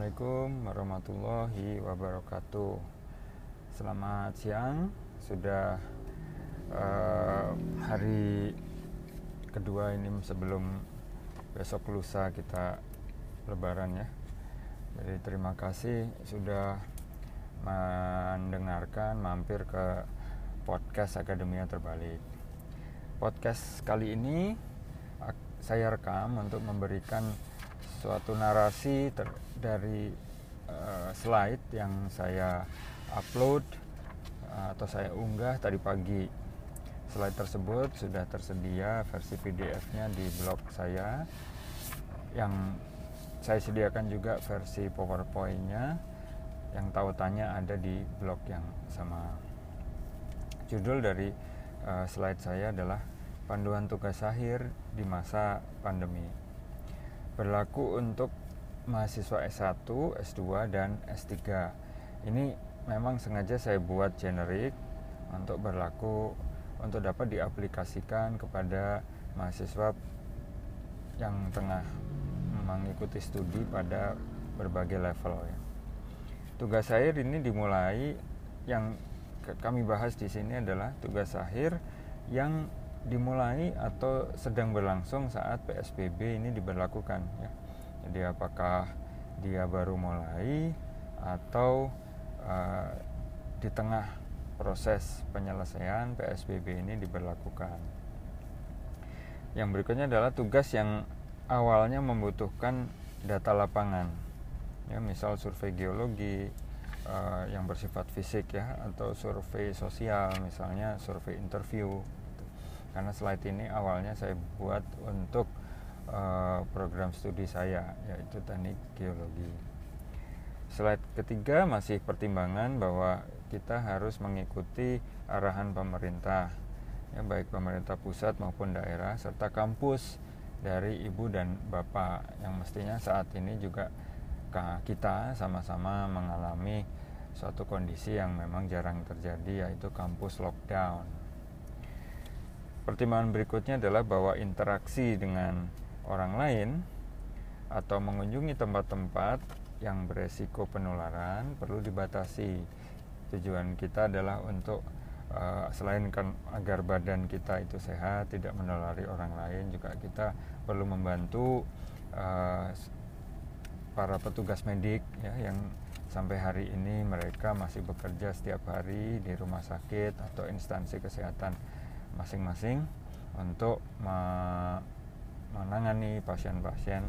Assalamualaikum warahmatullahi wabarakatuh. Selamat siang. Sudah uh, hari kedua ini sebelum besok lusa kita Lebaran ya. Jadi terima kasih sudah mendengarkan mampir ke podcast Akademia Terbalik. Podcast kali ini saya rekam untuk memberikan suatu narasi dari uh, slide yang saya upload uh, atau saya unggah tadi pagi. Slide tersebut sudah tersedia versi PDF-nya di blog saya yang saya sediakan juga versi PowerPoint-nya yang tautannya ada di blog yang sama. Judul dari uh, slide saya adalah panduan tugas akhir di masa pandemi berlaku untuk mahasiswa S1, S2, dan S3. Ini memang sengaja saya buat generik untuk berlaku untuk dapat diaplikasikan kepada mahasiswa yang tengah mengikuti studi pada berbagai level ya. Tugas akhir ini dimulai yang kami bahas di sini adalah tugas akhir yang dimulai atau sedang berlangsung saat PSBB ini diberlakukan ya. Jadi apakah dia baru mulai atau uh, di tengah proses penyelesaian PSBB ini diberlakukan. Yang berikutnya adalah tugas yang awalnya membutuhkan data lapangan. Ya, misal survei geologi uh, yang bersifat fisik ya atau survei sosial misalnya survei interview karena slide ini awalnya saya buat untuk uh, program studi saya yaitu teknik geologi. Slide ketiga masih pertimbangan bahwa kita harus mengikuti arahan pemerintah, ya baik pemerintah pusat maupun daerah serta kampus dari ibu dan bapak. Yang mestinya saat ini juga kita sama-sama mengalami suatu kondisi yang memang jarang terjadi yaitu kampus lockdown Pertimbangan berikutnya adalah bahwa interaksi dengan orang lain atau mengunjungi tempat-tempat yang beresiko penularan perlu dibatasi. Tujuan kita adalah untuk uh, selain kan agar badan kita itu sehat, tidak menulari orang lain, juga kita perlu membantu uh, para petugas medik ya yang sampai hari ini mereka masih bekerja setiap hari di rumah sakit atau instansi kesehatan masing-masing untuk menangani pasien-pasien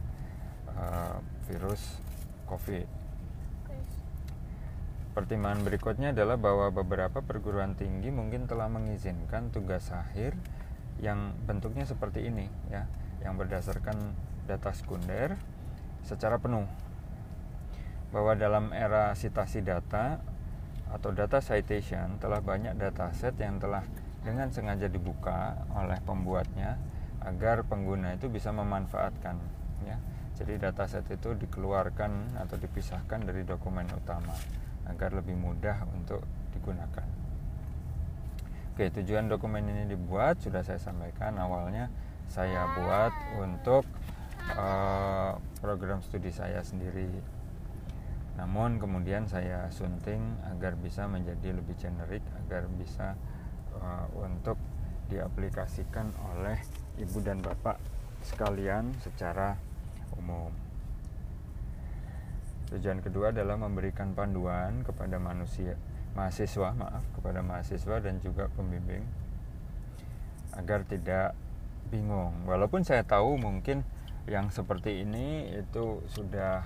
uh, virus COVID. Pertimbangan berikutnya adalah bahwa beberapa perguruan tinggi mungkin telah mengizinkan tugas akhir yang bentuknya seperti ini ya, yang berdasarkan data sekunder secara penuh. Bahwa dalam era citasi data atau data citation telah banyak dataset yang telah dengan sengaja dibuka oleh pembuatnya agar pengguna itu bisa memanfaatkan ya. Jadi dataset itu dikeluarkan atau dipisahkan dari dokumen utama agar lebih mudah untuk digunakan. Oke, tujuan dokumen ini dibuat sudah saya sampaikan awalnya saya buat untuk uh, program studi saya sendiri. Namun kemudian saya sunting agar bisa menjadi lebih generik agar bisa uh, untuk diaplikasikan oleh ibu dan bapak sekalian secara umum. Tujuan kedua adalah memberikan panduan kepada manusia, mahasiswa, maaf, kepada mahasiswa dan juga pembimbing agar tidak bingung. Walaupun saya tahu mungkin yang seperti ini itu sudah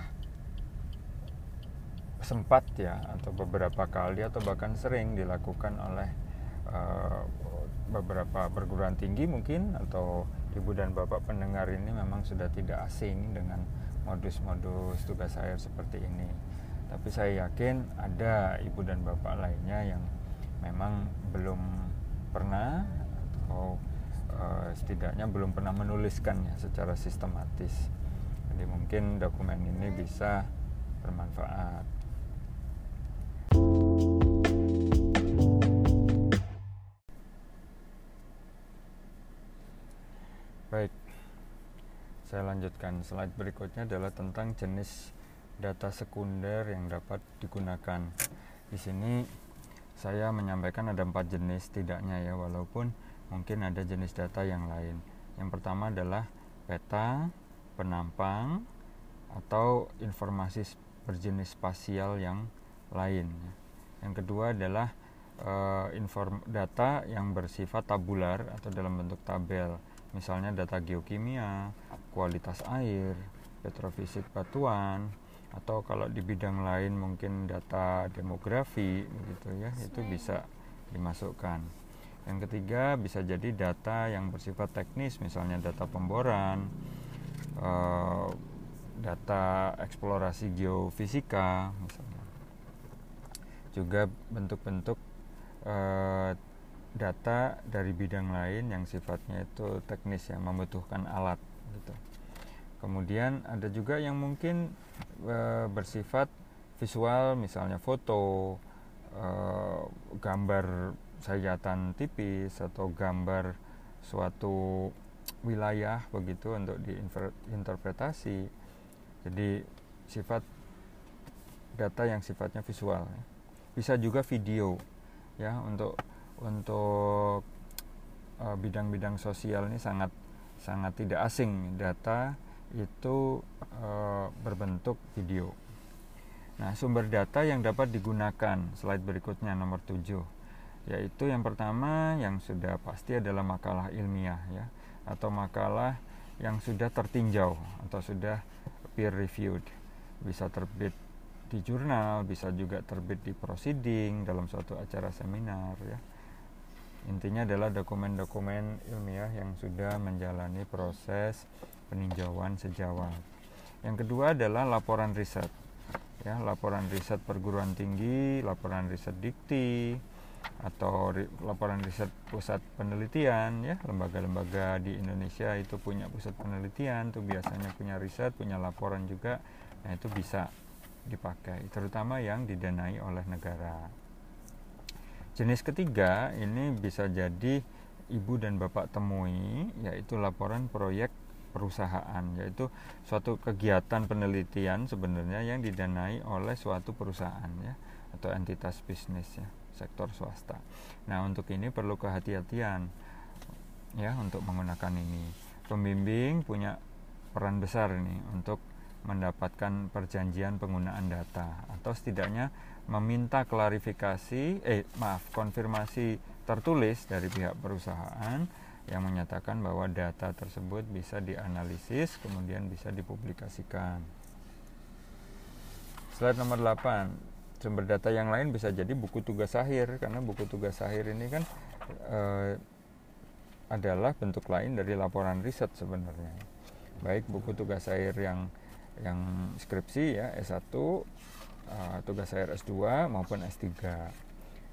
sempat ya atau beberapa kali atau bahkan sering dilakukan oleh Eh, beberapa perguruan tinggi mungkin atau ibu dan bapak pendengar ini memang sudah tidak asing dengan modus-modus tugas air seperti ini. Tapi saya yakin ada ibu dan bapak lainnya yang memang belum pernah atau uh, setidaknya belum pernah menuliskannya secara sistematis. Jadi mungkin dokumen ini bisa bermanfaat. Baik, saya lanjutkan. Slide berikutnya adalah tentang jenis data sekunder yang dapat digunakan. Di sini saya menyampaikan ada empat jenis tidaknya ya, walaupun mungkin ada jenis data yang lain. Yang pertama adalah peta, penampang, atau informasi berjenis spasial yang lain. Yang kedua adalah uh, inform data yang bersifat tabular atau dalam bentuk tabel, misalnya data geokimia, kualitas air, petrofisik batuan, atau kalau di bidang lain mungkin data demografi gitu ya itu bisa dimasukkan. Yang ketiga bisa jadi data yang bersifat teknis misalnya data pemboran uh, data eksplorasi geofisika misalnya. Juga bentuk-bentuk uh, data dari bidang lain yang sifatnya itu teknis yang membutuhkan alat gitu. Kemudian ada juga yang mungkin e, bersifat visual misalnya foto e, gambar sayatan tipis atau gambar suatu wilayah begitu untuk diinterpretasi. Jadi sifat data yang sifatnya visual. Bisa juga video ya untuk untuk eh, bidang-bidang uh, sosial ini sangat sangat tidak asing data itu e, berbentuk video. Nah, sumber data yang dapat digunakan slide berikutnya nomor 7 yaitu yang pertama yang sudah pasti adalah makalah ilmiah ya atau makalah yang sudah tertinjau atau sudah peer reviewed. Bisa terbit di jurnal, bisa juga terbit di proceeding dalam suatu acara seminar ya. Intinya adalah dokumen-dokumen ilmiah yang sudah menjalani proses peninjauan sejawat. Yang kedua adalah laporan riset. Ya, laporan riset perguruan tinggi, laporan riset dikti atau ri, laporan riset pusat penelitian ya, lembaga-lembaga di Indonesia itu punya pusat penelitian, itu biasanya punya riset, punya laporan juga. Nah, itu bisa dipakai terutama yang didanai oleh negara. Jenis ketiga ini bisa jadi ibu dan bapak temui yaitu laporan proyek perusahaan yaitu suatu kegiatan penelitian sebenarnya yang didanai oleh suatu perusahaan ya atau entitas bisnis ya sektor swasta. Nah untuk ini perlu kehati-hatian ya untuk menggunakan ini. Pembimbing punya peran besar ini untuk mendapatkan perjanjian penggunaan data atau setidaknya meminta klarifikasi eh maaf konfirmasi tertulis dari pihak perusahaan yang menyatakan bahwa data tersebut bisa dianalisis kemudian bisa dipublikasikan. Slide nomor 8. Sumber data yang lain bisa jadi buku tugas akhir karena buku tugas akhir ini kan eh, adalah bentuk lain dari laporan riset sebenarnya. Baik buku tugas akhir yang yang skripsi ya S1, uh, tugas akhir S2 maupun S3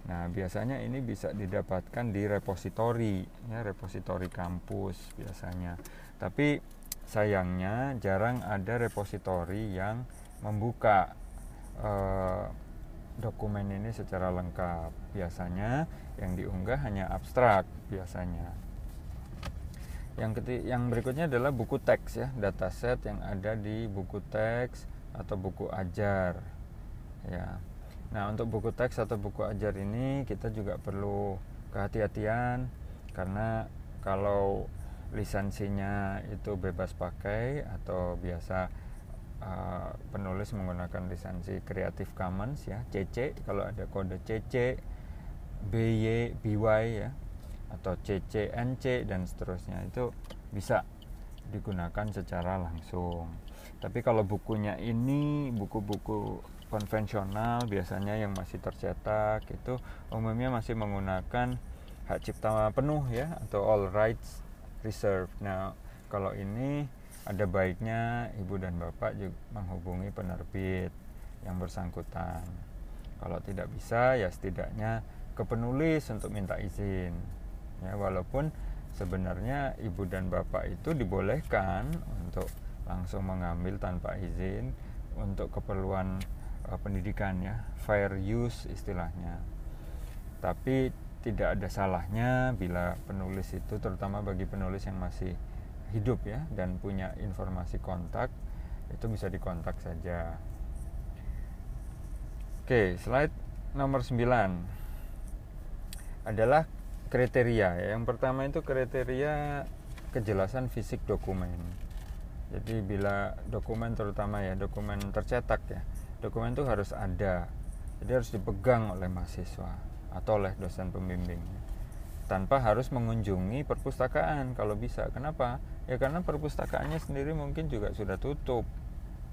Nah, biasanya ini bisa didapatkan di repositori, ya, repositori kampus biasanya. Tapi sayangnya jarang ada repositori yang membuka eh, dokumen ini secara lengkap. Biasanya yang diunggah hanya abstrak biasanya. Yang ketiga, yang berikutnya adalah buku teks ya, dataset yang ada di buku teks atau buku ajar. Ya Nah, untuk buku teks atau buku ajar ini kita juga perlu kehati-hatian karena kalau lisensinya itu bebas pakai atau biasa uh, penulis menggunakan lisensi Creative Commons ya, CC kalau ada kode CC, BY, BY ya atau CC, NC dan seterusnya itu bisa digunakan secara langsung. Tapi kalau bukunya ini buku-buku konvensional biasanya yang masih tercetak itu umumnya masih menggunakan hak cipta penuh ya atau all rights reserved. Nah, kalau ini ada baiknya ibu dan bapak juga menghubungi penerbit yang bersangkutan. Kalau tidak bisa ya setidaknya ke penulis untuk minta izin. Ya, walaupun sebenarnya ibu dan bapak itu dibolehkan untuk langsung mengambil tanpa izin untuk keperluan pendidikan ya fair use istilahnya tapi tidak ada salahnya bila penulis itu terutama bagi penulis yang masih hidup ya dan punya informasi kontak itu bisa dikontak saja Oke, slide nomor 9 adalah kriteria ya. Yang pertama itu kriteria kejelasan fisik dokumen. Jadi bila dokumen terutama ya, dokumen tercetak ya. Dokumen itu harus ada. Jadi harus dipegang oleh mahasiswa atau oleh dosen pembimbing. Tanpa harus mengunjungi perpustakaan kalau bisa. Kenapa? Ya karena perpustakaannya sendiri mungkin juga sudah tutup.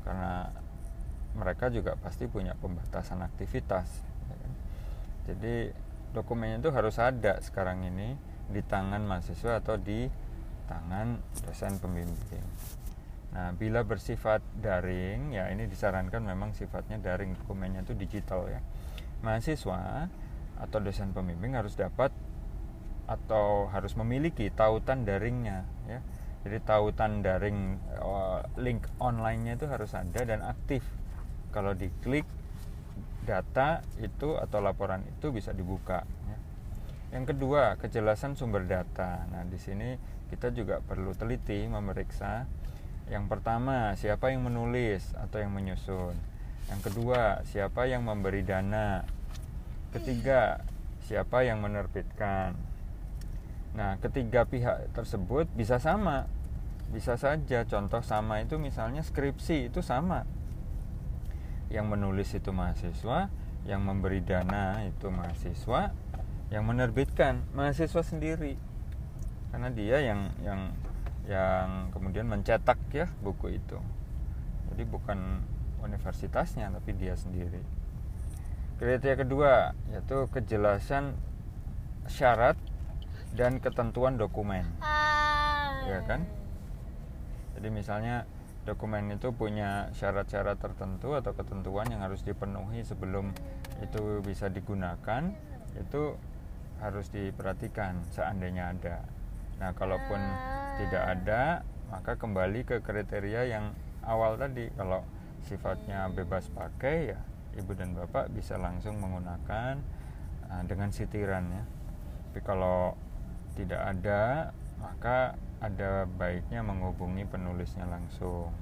Karena mereka juga pasti punya pembatasan aktivitas. ya kan? Jadi dokumennya itu harus ada sekarang ini di tangan mahasiswa atau di tangan dosen pembimbing. Nah, bila bersifat daring, ya ini disarankan memang sifatnya daring dokumennya itu digital ya. Mahasiswa atau dosen pembimbing harus dapat atau harus memiliki tautan daringnya ya. Jadi tautan daring eh, link online-nya itu harus ada dan aktif. Kalau diklik data itu atau laporan itu bisa dibuka. Ya. Yang kedua, kejelasan sumber data. Nah, di sini kita juga perlu teliti memeriksa. Yang pertama, siapa yang menulis atau yang menyusun. Yang kedua, siapa yang memberi dana. Ketiga, siapa yang menerbitkan. Nah, ketiga pihak tersebut bisa sama. Bisa saja contoh sama itu misalnya skripsi itu sama yang menulis itu mahasiswa, yang memberi dana itu mahasiswa, yang menerbitkan mahasiswa sendiri. Karena dia yang yang yang kemudian mencetak ya buku itu. Jadi bukan universitasnya tapi dia sendiri. Kriteria kedua yaitu kejelasan syarat dan ketentuan dokumen. Ya kan? Jadi misalnya dokumen itu punya syarat-syarat tertentu atau ketentuan yang harus dipenuhi sebelum itu bisa digunakan itu harus diperhatikan seandainya ada. Nah, kalaupun tidak ada, maka kembali ke kriteria yang awal tadi. Kalau sifatnya bebas pakai ya, ibu dan bapak bisa langsung menggunakan uh, dengan sitiran ya. Tapi kalau tidak ada, maka ada baiknya menghubungi penulisnya langsung.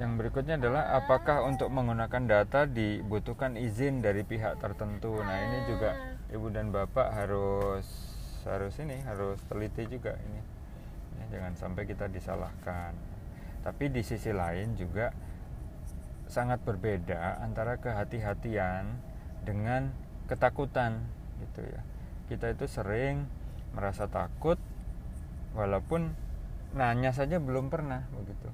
Yang berikutnya adalah apakah untuk menggunakan data dibutuhkan izin dari pihak tertentu. Nah, ini juga ibu dan bapak harus harus ini harus teliti juga ini. Ya, jangan sampai kita disalahkan. Tapi di sisi lain juga sangat berbeda antara kehati-hatian dengan ketakutan gitu ya. Kita itu sering merasa takut walaupun nanya saja belum pernah begitu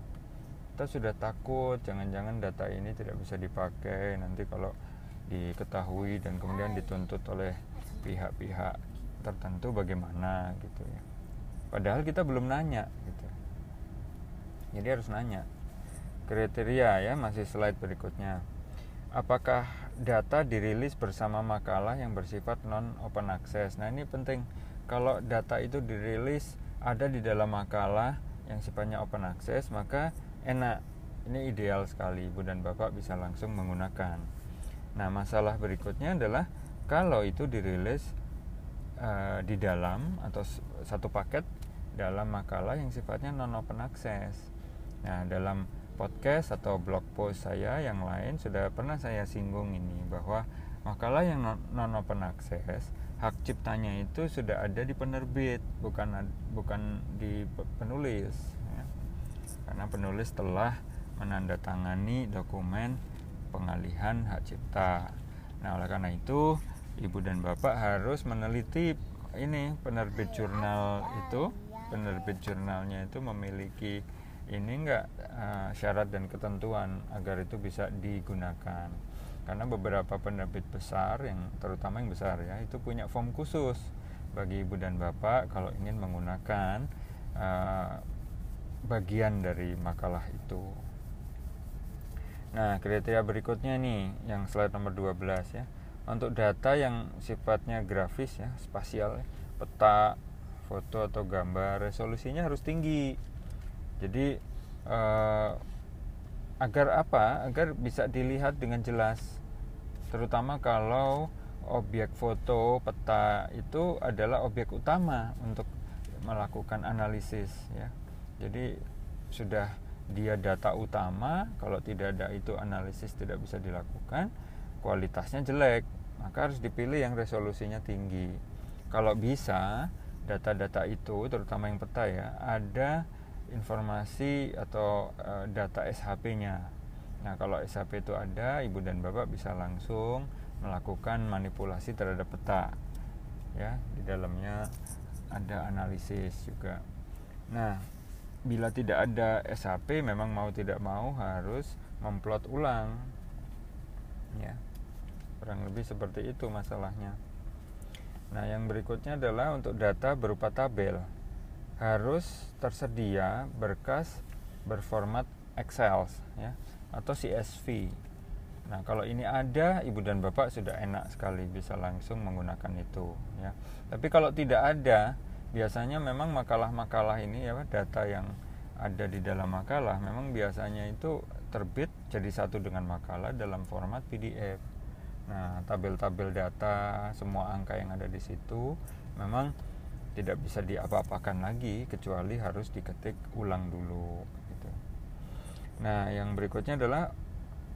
kita sudah takut jangan-jangan data ini tidak bisa dipakai nanti kalau diketahui dan kemudian dituntut oleh pihak-pihak tertentu bagaimana gitu ya. Padahal kita belum nanya gitu. Jadi harus nanya. Kriteria ya masih slide berikutnya. Apakah data dirilis bersama makalah yang bersifat non open access? Nah ini penting. Kalau data itu dirilis ada di dalam makalah yang sifatnya open access maka enak. Ini ideal sekali. Ibu dan bapak bisa langsung menggunakan. Nah masalah berikutnya adalah kalau itu dirilis uh, di dalam atau satu paket dalam makalah yang sifatnya non open access nah dalam podcast atau blog post saya yang lain sudah pernah saya singgung ini bahwa makalah yang non open access hak ciptanya itu sudah ada di penerbit bukan bukan di penulis ya. karena penulis telah menandatangani dokumen pengalihan hak cipta nah oleh karena itu ibu dan bapak harus meneliti ini penerbit jurnal itu penerbit jurnalnya itu memiliki ini enggak uh, syarat dan ketentuan agar itu bisa digunakan karena beberapa penerbit besar yang terutama yang besar ya itu punya form khusus bagi ibu dan bapak kalau ingin menggunakan uh, bagian dari makalah itu. Nah, kriteria berikutnya nih yang slide nomor 12 ya. Untuk data yang sifatnya grafis ya, spasial, ya, peta, foto atau gambar, resolusinya harus tinggi. Jadi uh, agar apa? Agar bisa dilihat dengan jelas terutama kalau objek foto peta itu adalah objek utama untuk melakukan analisis ya jadi sudah dia data utama kalau tidak ada itu analisis tidak bisa dilakukan kualitasnya jelek maka harus dipilih yang resolusinya tinggi. Kalau bisa data-data itu terutama yang peta ya ada informasi atau e, data SHP-nya nah kalau SHP itu ada ibu dan bapak bisa langsung melakukan manipulasi terhadap peta. Ya di dalamnya ada analisis juga. Nah bila tidak ada SHP memang mau tidak mau harus memplot ulang. Ya kurang lebih seperti itu masalahnya nah yang berikutnya adalah untuk data berupa tabel harus tersedia berkas berformat Excel ya atau CSV Nah, kalau ini ada, ibu dan bapak sudah enak sekali bisa langsung menggunakan itu, ya. Tapi kalau tidak ada, biasanya memang makalah-makalah ini ya data yang ada di dalam makalah memang biasanya itu terbit jadi satu dengan makalah dalam format PDF. Nah, tabel-tabel data, semua angka yang ada di situ memang tidak bisa diapa-apakan lagi kecuali harus diketik ulang dulu gitu. Nah, yang berikutnya adalah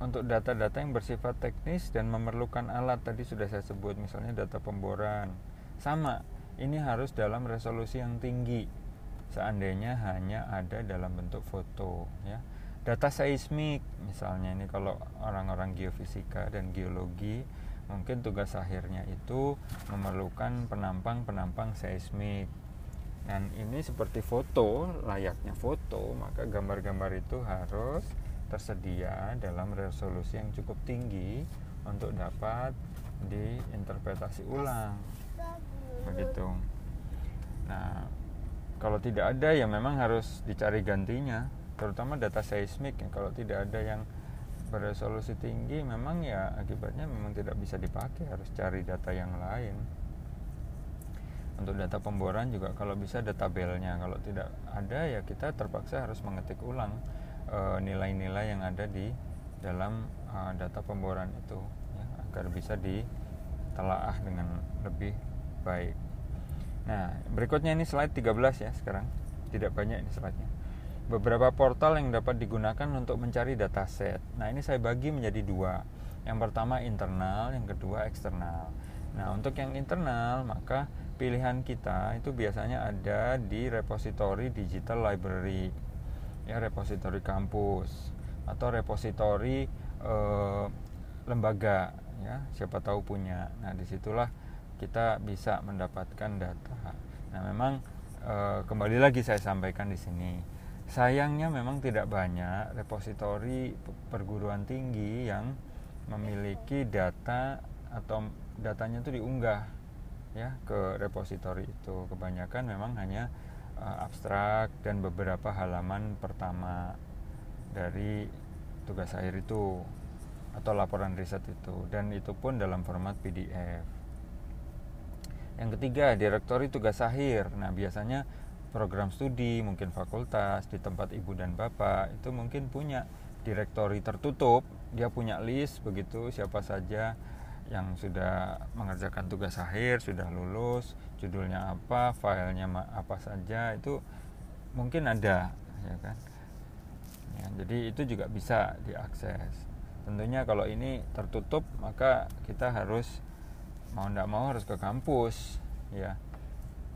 untuk data-data yang bersifat teknis dan memerlukan alat tadi sudah saya sebut misalnya data pemboran. Sama ini harus dalam resolusi yang tinggi. Seandainya hanya ada dalam bentuk foto ya data seismik misalnya ini kalau orang-orang geofisika dan geologi mungkin tugas akhirnya itu memerlukan penampang-penampang seismik. Dan ini seperti foto layaknya foto maka gambar-gambar itu harus tersedia dalam resolusi yang cukup tinggi untuk dapat diinterpretasi ulang. Begitu. Nah kalau tidak ada ya memang harus dicari gantinya terutama data seismik ya kalau tidak ada yang beresolusi tinggi memang ya akibatnya memang tidak bisa dipakai harus cari data yang lain untuk data pemboran juga kalau bisa ada tabelnya kalau tidak ada ya kita terpaksa harus mengetik ulang Eh, nilai-nilai yang ada di dalam uh, data pemboran itu ya, agar bisa ditelaah dengan lebih baik. Nah, berikutnya ini slide 13 ya sekarang. Tidak banyak ini slide-nya. Beberapa portal yang dapat digunakan untuk mencari dataset. Nah, ini saya bagi menjadi dua. Yang pertama internal, yang kedua eksternal. Nah, untuk yang internal, maka pilihan kita itu biasanya ada di repository digital library ya repositori kampus atau repositori eh, lembaga ya siapa tahu punya nah di situlah kita bisa mendapatkan data nah memang eh, kembali lagi saya sampaikan di sini sayangnya memang tidak banyak repositori perguruan tinggi yang memiliki data atau datanya itu diunggah ya ke repositori itu kebanyakan memang hanya uh, abstrak dan beberapa halaman pertama dari tugas akhir itu atau laporan riset itu dan itu pun dalam format PDF. Yang ketiga, direktori tugas akhir. Nah, biasanya program studi, mungkin fakultas di tempat ibu dan bapak itu mungkin punya direktori tertutup, dia punya list begitu siapa saja yang sudah mengerjakan tugas akhir sudah lulus judulnya apa filenya apa saja itu mungkin ada ya kan? Ya, jadi itu juga bisa diakses. Tentunya kalau ini tertutup maka kita harus mau tidak mau harus ke kampus ya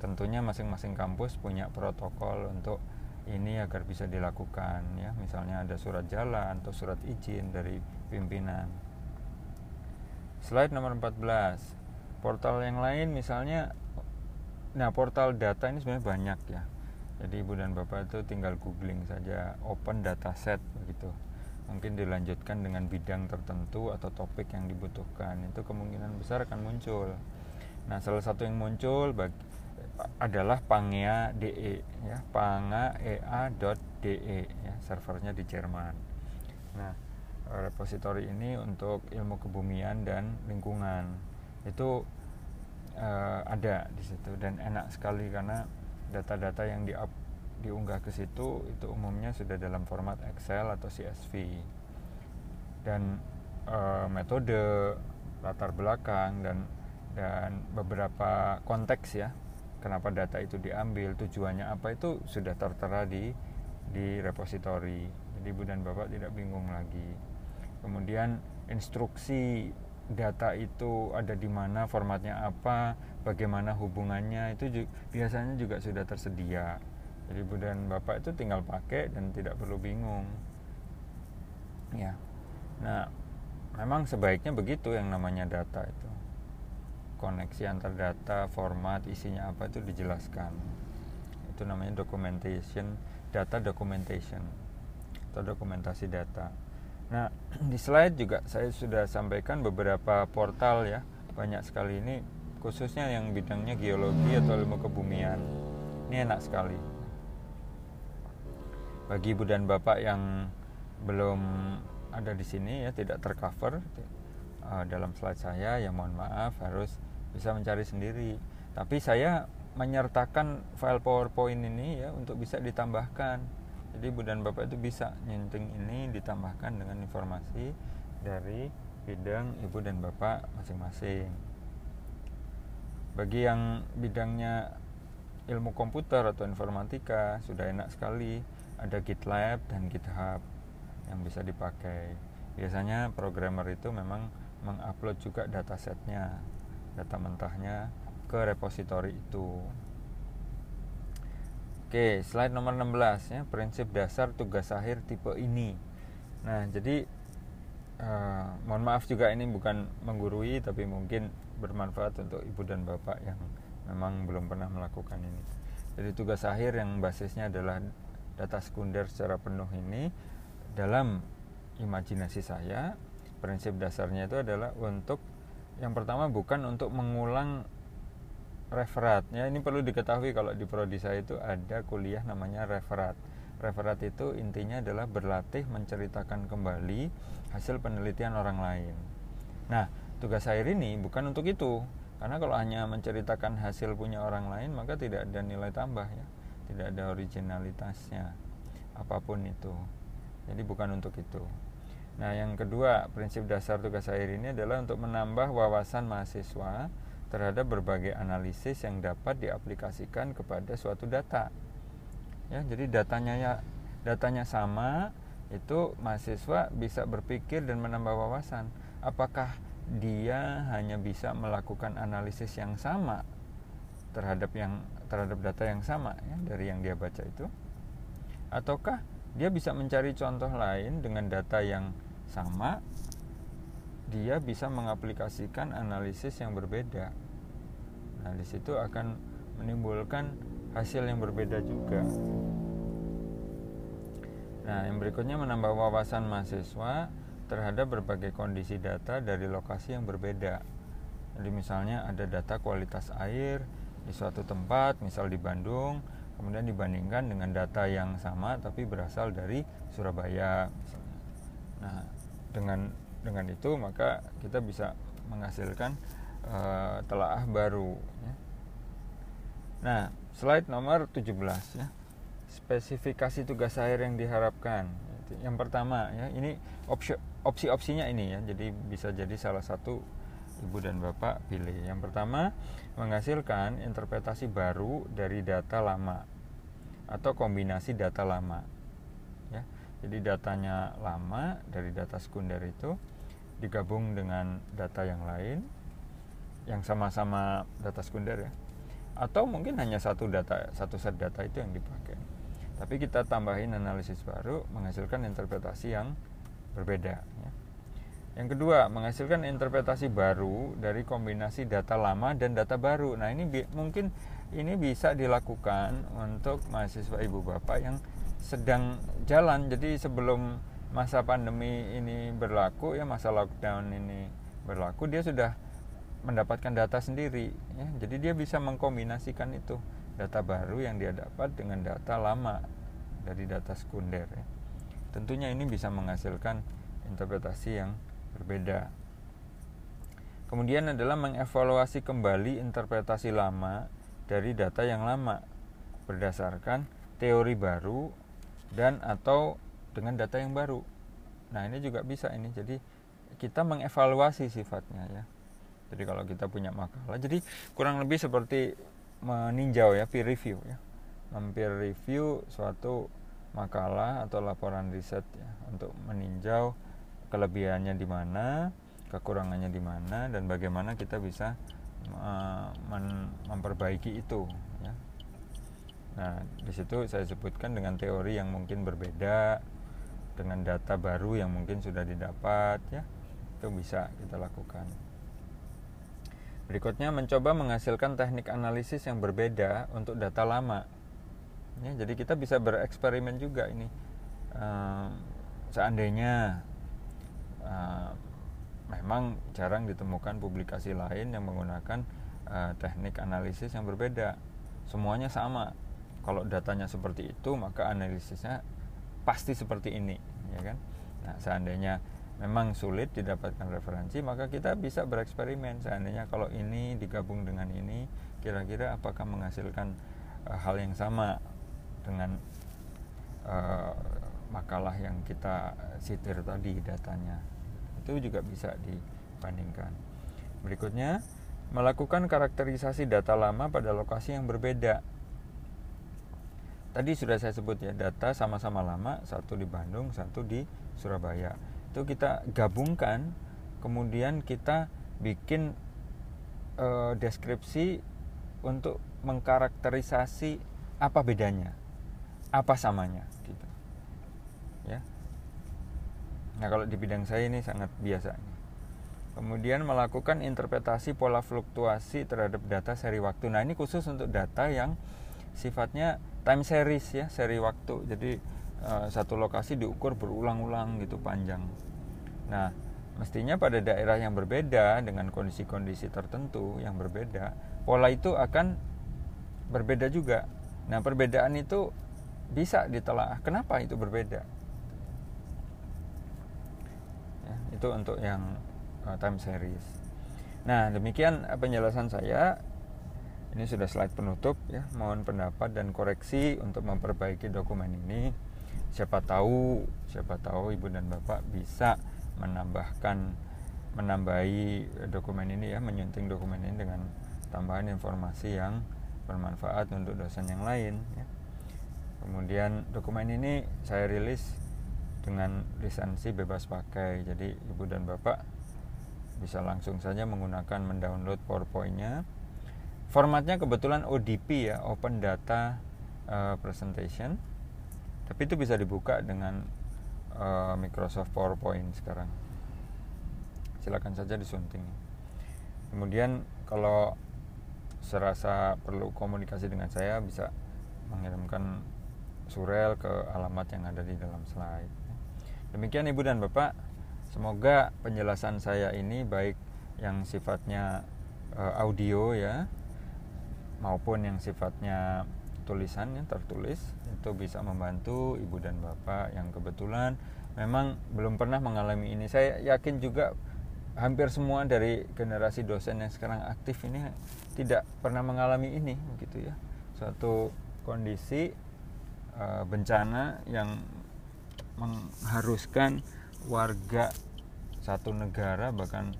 tentunya masing-masing kampus punya protokol untuk ini agar bisa dilakukan ya misalnya ada surat jalan atau surat izin dari pimpinan Slide nomor 14. Portal yang lain misalnya nah portal data ini sebenarnya banyak ya. Jadi Ibu dan Bapak itu tinggal googling saja open dataset begitu. Mungkin dilanjutkan dengan bidang tertentu atau topik yang dibutuhkan. Itu kemungkinan besar akan muncul. Nah, salah satu yang muncul bagi, adalah pangea.de ya, pangaea.de ya, servernya di Jerman. Nah, repositori ini untuk ilmu kebumian dan lingkungan itu uh, ada di situ dan enak sekali karena data-data yang di diunggah ke situ itu umumnya sudah dalam format Excel atau CSV dan uh, metode latar belakang dan dan beberapa konteks ya kenapa data itu diambil tujuannya apa itu sudah tertera di di repositori. Jadi ibu dan bapak tidak bingung lagi. Kemudian instruksi data itu ada di mana formatnya apa bagaimana hubungannya itu juga, biasanya juga sudah tersedia. Jadi ibu dan bapak itu tinggal pakai dan tidak perlu bingung. Ya. Nah memang sebaiknya begitu yang namanya data itu koneksi antar data format isinya apa itu dijelaskan itu namanya documentation data documentation atau dokumentasi data Nah, di slide juga saya sudah sampaikan beberapa portal ya, banyak sekali ini khususnya yang bidangnya geologi atau ilmu kebumian. Ini enak sekali. Bagi ibu dan bapak yang belum ada di sini ya tidak tercover uh, dalam slide saya ya mohon maaf harus bisa mencari sendiri. Tapi saya menyertakan file PowerPoint ini ya untuk bisa ditambahkan. Jadi ibu dan bapak itu bisa nyunting ini ditambahkan dengan informasi dari bidang ibu dan bapak masing-masing. Bagi yang bidangnya ilmu komputer atau informatika sudah enak sekali. Ada GitLab dan GitHub yang bisa dipakai. Biasanya programmer itu memang mengupload juga datasetnya data mentahnya ke repositori itu Oke, slide nomor 16 ya, prinsip dasar tugas akhir tipe ini. Nah, jadi uh, mohon maaf juga ini bukan menggurui tapi mungkin bermanfaat untuk ibu dan bapak yang memang belum pernah melakukan ini. Jadi tugas akhir yang basisnya adalah data sekunder secara penuh ini dalam imajinasi saya prinsip dasarnya itu adalah untuk yang pertama bukan untuk mengulang referat ya ini perlu diketahui kalau di prodi saya itu ada kuliah namanya referat. Referat itu intinya adalah berlatih menceritakan kembali hasil penelitian orang lain. Nah tugas saya ini bukan untuk itu. Karena kalau hanya menceritakan hasil punya orang lain maka tidak ada nilai tambah ya tidak ada originalitasnya apa pun itu. Jadi bukan untuk itu nah yang kedua prinsip dasar tugas saya ini adalah untuk menambah wawasan mahasiswa terhadap berbagai analisis yang dapat diaplikasikan kepada suatu data. Ya, jadi datanya ya datanya sama, itu mahasiswa bisa berpikir dan menambah wawasan. Apakah dia hanya bisa melakukan analisis yang sama terhadap yang terhadap data yang sama ya dari yang dia baca itu? Ataukah dia bisa mencari contoh lain dengan data yang sama dia bisa mengaplikasikan analisis yang berbeda. Nah, di situ akan menimbulkan hasil yang berbeda juga. Nah, yang berikutnya menambah wawasan mahasiswa terhadap berbagai kondisi data dari lokasi yang berbeda. Jadi misalnya ada data kualitas air di suatu tempat, misal di Bandung, kemudian dibandingkan dengan data yang sama tapi berasal dari Surabaya. Nah, dengan dengan itu maka kita bisa menghasilkan uh, telaah baru ya. Nah, slide nomor 17 ya. Spesifikasi tugas akhir yang diharapkan. Yang pertama ya, ini opsi opsi-opsinya ini ya. Jadi bisa jadi salah satu ibu dan bapak pilih. Yang pertama, menghasilkan interpretasi baru dari data lama atau kombinasi data lama. Jadi datanya lama dari data sekunder itu digabung dengan data yang lain yang sama-sama data sekunder ya. Atau mungkin hanya satu data satu set data itu yang dipakai. Tapi kita tambahin analisis baru menghasilkan interpretasi yang berbeda ya. yang kedua menghasilkan interpretasi baru dari kombinasi data lama dan data baru. Nah ini mungkin ini bisa dilakukan untuk mahasiswa ibu bapak yang sedang jalan. Jadi sebelum masa pandemi ini berlaku ya masa lockdown ini berlaku dia sudah mendapatkan data sendiri ya. Jadi dia bisa mengkombinasikan itu data baru yang dia dapat dengan data lama dari data sekunder ya. tentunya ini bisa menghasilkan interpretasi yang berbeda. Kemudian adalah mengevaluasi kembali interpretasi lama dari data yang lama berdasarkan teori baru dan atau dengan data yang baru. Nah, ini juga bisa ini. Jadi kita mengevaluasi sifatnya ya. Jadi kalau kita punya makalah, jadi kurang lebih seperti meninjau ya, peer review ya. Mempeer review suatu makalah atau laporan riset ya untuk meninjau kelebihannya di mana, kekurangannya di mana dan bagaimana kita bisa uh, memperbaiki itu. Nah, di situ saya sebutkan dengan teori yang mungkin berbeda dengan data baru yang mungkin sudah didapat ya. Itu bisa kita lakukan. Berikutnya mencoba menghasilkan teknik analisis yang berbeda untuk data lama. Ya, jadi kita bisa bereksperimen juga ini. Uh, seandainya uh, memang jarang ditemukan publikasi lain yang menggunakan uh, teknik analisis yang berbeda. Semuanya sama. Kalau datanya seperti itu, maka analisisnya pasti seperti ini, ya kan? Nah, seandainya memang sulit didapatkan referensi maka kita bisa bereksperimen. Seandainya kalau ini digabung dengan ini kira-kira apakah menghasilkan uh, hal yang sama dengan uh, makalah yang kita sitir tadi datanya. Itu juga bisa dibandingkan. Berikutnya melakukan karakterisasi data lama pada lokasi yang berbeda tadi sudah saya sebut ya data sama-sama lama satu di Bandung satu di Surabaya. Itu kita gabungkan kemudian kita bikin uh, deskripsi untuk mengkarakterisasi apa bedanya apa samanya gitu. Ya. Nah kalau di bidang saya ini sangat biasa kemudian melakukan interpretasi pola fluktuasi terhadap data seri waktu. Nah ini khusus untuk data yang sifatnya time series ya seri waktu jadi uh, satu lokasi diukur berulang-ulang gitu panjang Nah, mestinya pada daerah yang berbeda dengan kondisi-kondisi tertentu yang berbeda, pola itu akan berbeda juga. Nah, perbedaan itu bisa ditelaah. Kenapa itu berbeda? Ya, itu untuk yang uh, time series. Nah, demikian penjelasan saya. Ini sudah slide penutup ya. Mohon pendapat dan koreksi untuk memperbaiki dokumen ini. Siapa tahu, siapa tahu Ibu dan Bapak bisa menambahkan menambahi dokumen ini ya menyunting dokumen ini dengan tambahan informasi yang bermanfaat untuk dosen yang lain ya. kemudian dokumen ini saya rilis dengan lisensi bebas pakai jadi ibu dan bapak bisa langsung saja menggunakan mendownload powerpointnya formatnya kebetulan ODP ya Open Data uh, Presentation. Tapi itu bisa dibuka dengan uh, Microsoft PowerPoint sekarang. Silakan saja disunting. Kemudian kalau serasa perlu komunikasi dengan saya bisa mengirimkan surel ke alamat yang ada di dalam slide. Demikian ibu dan bapak. Semoga penjelasan saya ini baik yang sifatnya uh, audio ya maupun yang sifatnya tulisan yang tertulis itu bisa membantu ibu dan bapak yang kebetulan memang belum pernah mengalami ini. Saya yakin juga hampir semua dari generasi dosen yang sekarang aktif ini tidak pernah mengalami ini begitu ya. Suatu kondisi uh, bencana yang mengharuskan warga satu negara bahkan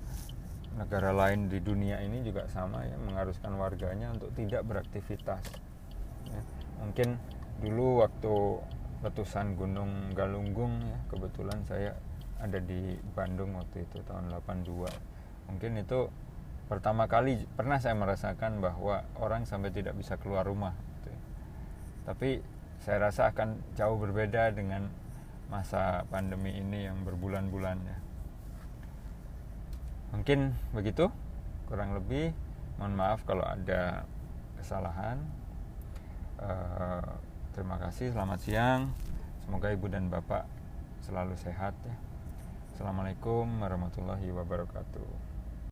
negara lain di dunia ini juga sama ya mengharuskan warganya untuk tidak beraktivitas ya. mungkin dulu waktu letusan Gunung Galunggung ya kebetulan saya ada di Bandung waktu itu tahun 82 mungkin itu pertama kali pernah saya merasakan bahwa orang sampai tidak bisa keluar rumah gitu ya. tapi saya rasa akan jauh berbeda dengan masa pandemi ini yang berbulan-bulan ya mungkin begitu kurang lebih. Mohon maaf kalau ada kesalahan. Uh, terima kasih selamat siang. Semoga ibu dan bapak selalu sehat ya. Assalamualaikum warahmatullahi wabarakatuh